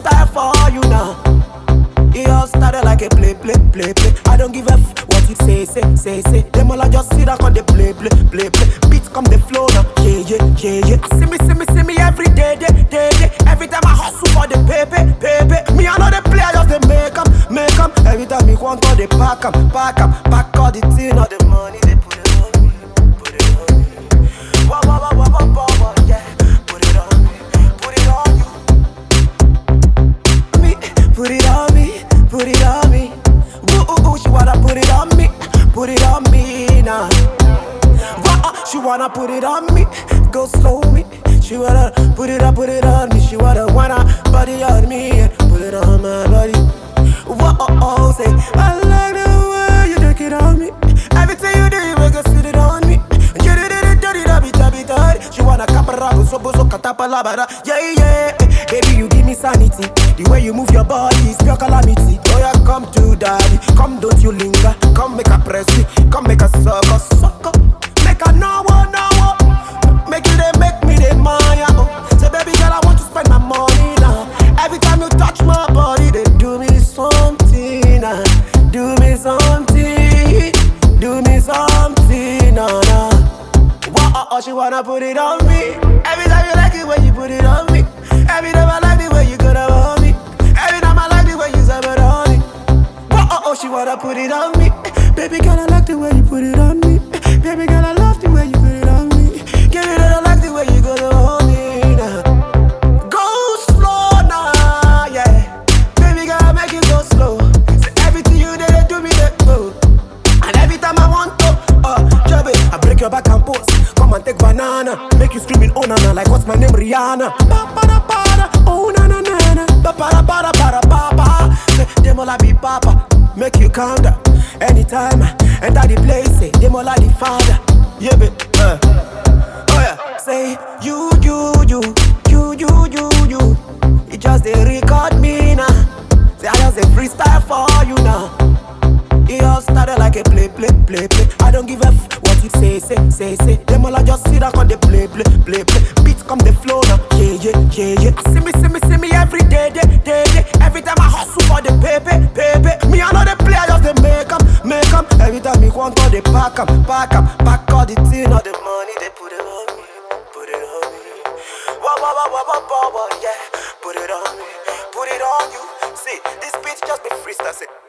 style for you now. It all started like a play, play, play, play. I don't give a f what you say, say, say, say. Them all I just sit down on the play, play, play, play. Beats come the flow now, yeah, yeah, yeah, yeah. I see me, see me, see me every day, day, day, day. Every time I hustle for the paper, paper. Me I know the play, I just they make 'em, make 'em. Every time me want to the pack 'em, pack 'em, pack all the thing, all the money they put. It. Put it on me, put it on me. Ooh, ooh, ooh, she wanna put it on me, put it on me now. Wah, uh, she wanna put it on me, go slow me. She wanna put it up, put it on me. She wanna wanna body on me, put it on my body. Whoa, oh, oh, say I She wanna caparago, so bozo, katapalabara. Yeah, yeah. Baby, you give me sanity. The way you move your body is pure calamity. Oh yeah, come to daddy. Come, don't you linger. Come make a press. Come make a sucker, Oh, she wanna put it on me. Every time you like it when you put it on me. Every time I like the way you go down on me. Every time I like the way you it on me. Whoa, oh, oh, she wanna put it on me. Baby girl, I like the way you put it on me. Baby girl, I take banana, make you screaming, oh na like what's my name, Rihanna. Ba ba da ba oh na na na na. Ba ba da ba da ba da. Say them all I be papa, make you calm. Anytime enter the place, say them all I the father. Yeah, babe. Uh. Oh yeah, say you, you, you, you, you, you, you. You just they record me now. Say I just a freestyle for you now. It all started like a play, play, play, play. I don't give a f what you say, say, say, say. Them all I just sit down on the play, play, play, play. Beats come the flow now. Yeah, yeah, yeah, yeah. See me, see me, see me every day, day, day, day. Every time I hustle for the paper, paper. Me I know the play, I just they make 'em, make 'em. Every time me want all the pack 'em, pack up, pack all the thing, all the money they put it on me, put it on me. Wah wah wah wah wah wah wah, yeah. Put it on me, put it on you. See, this bitch just be freestyle.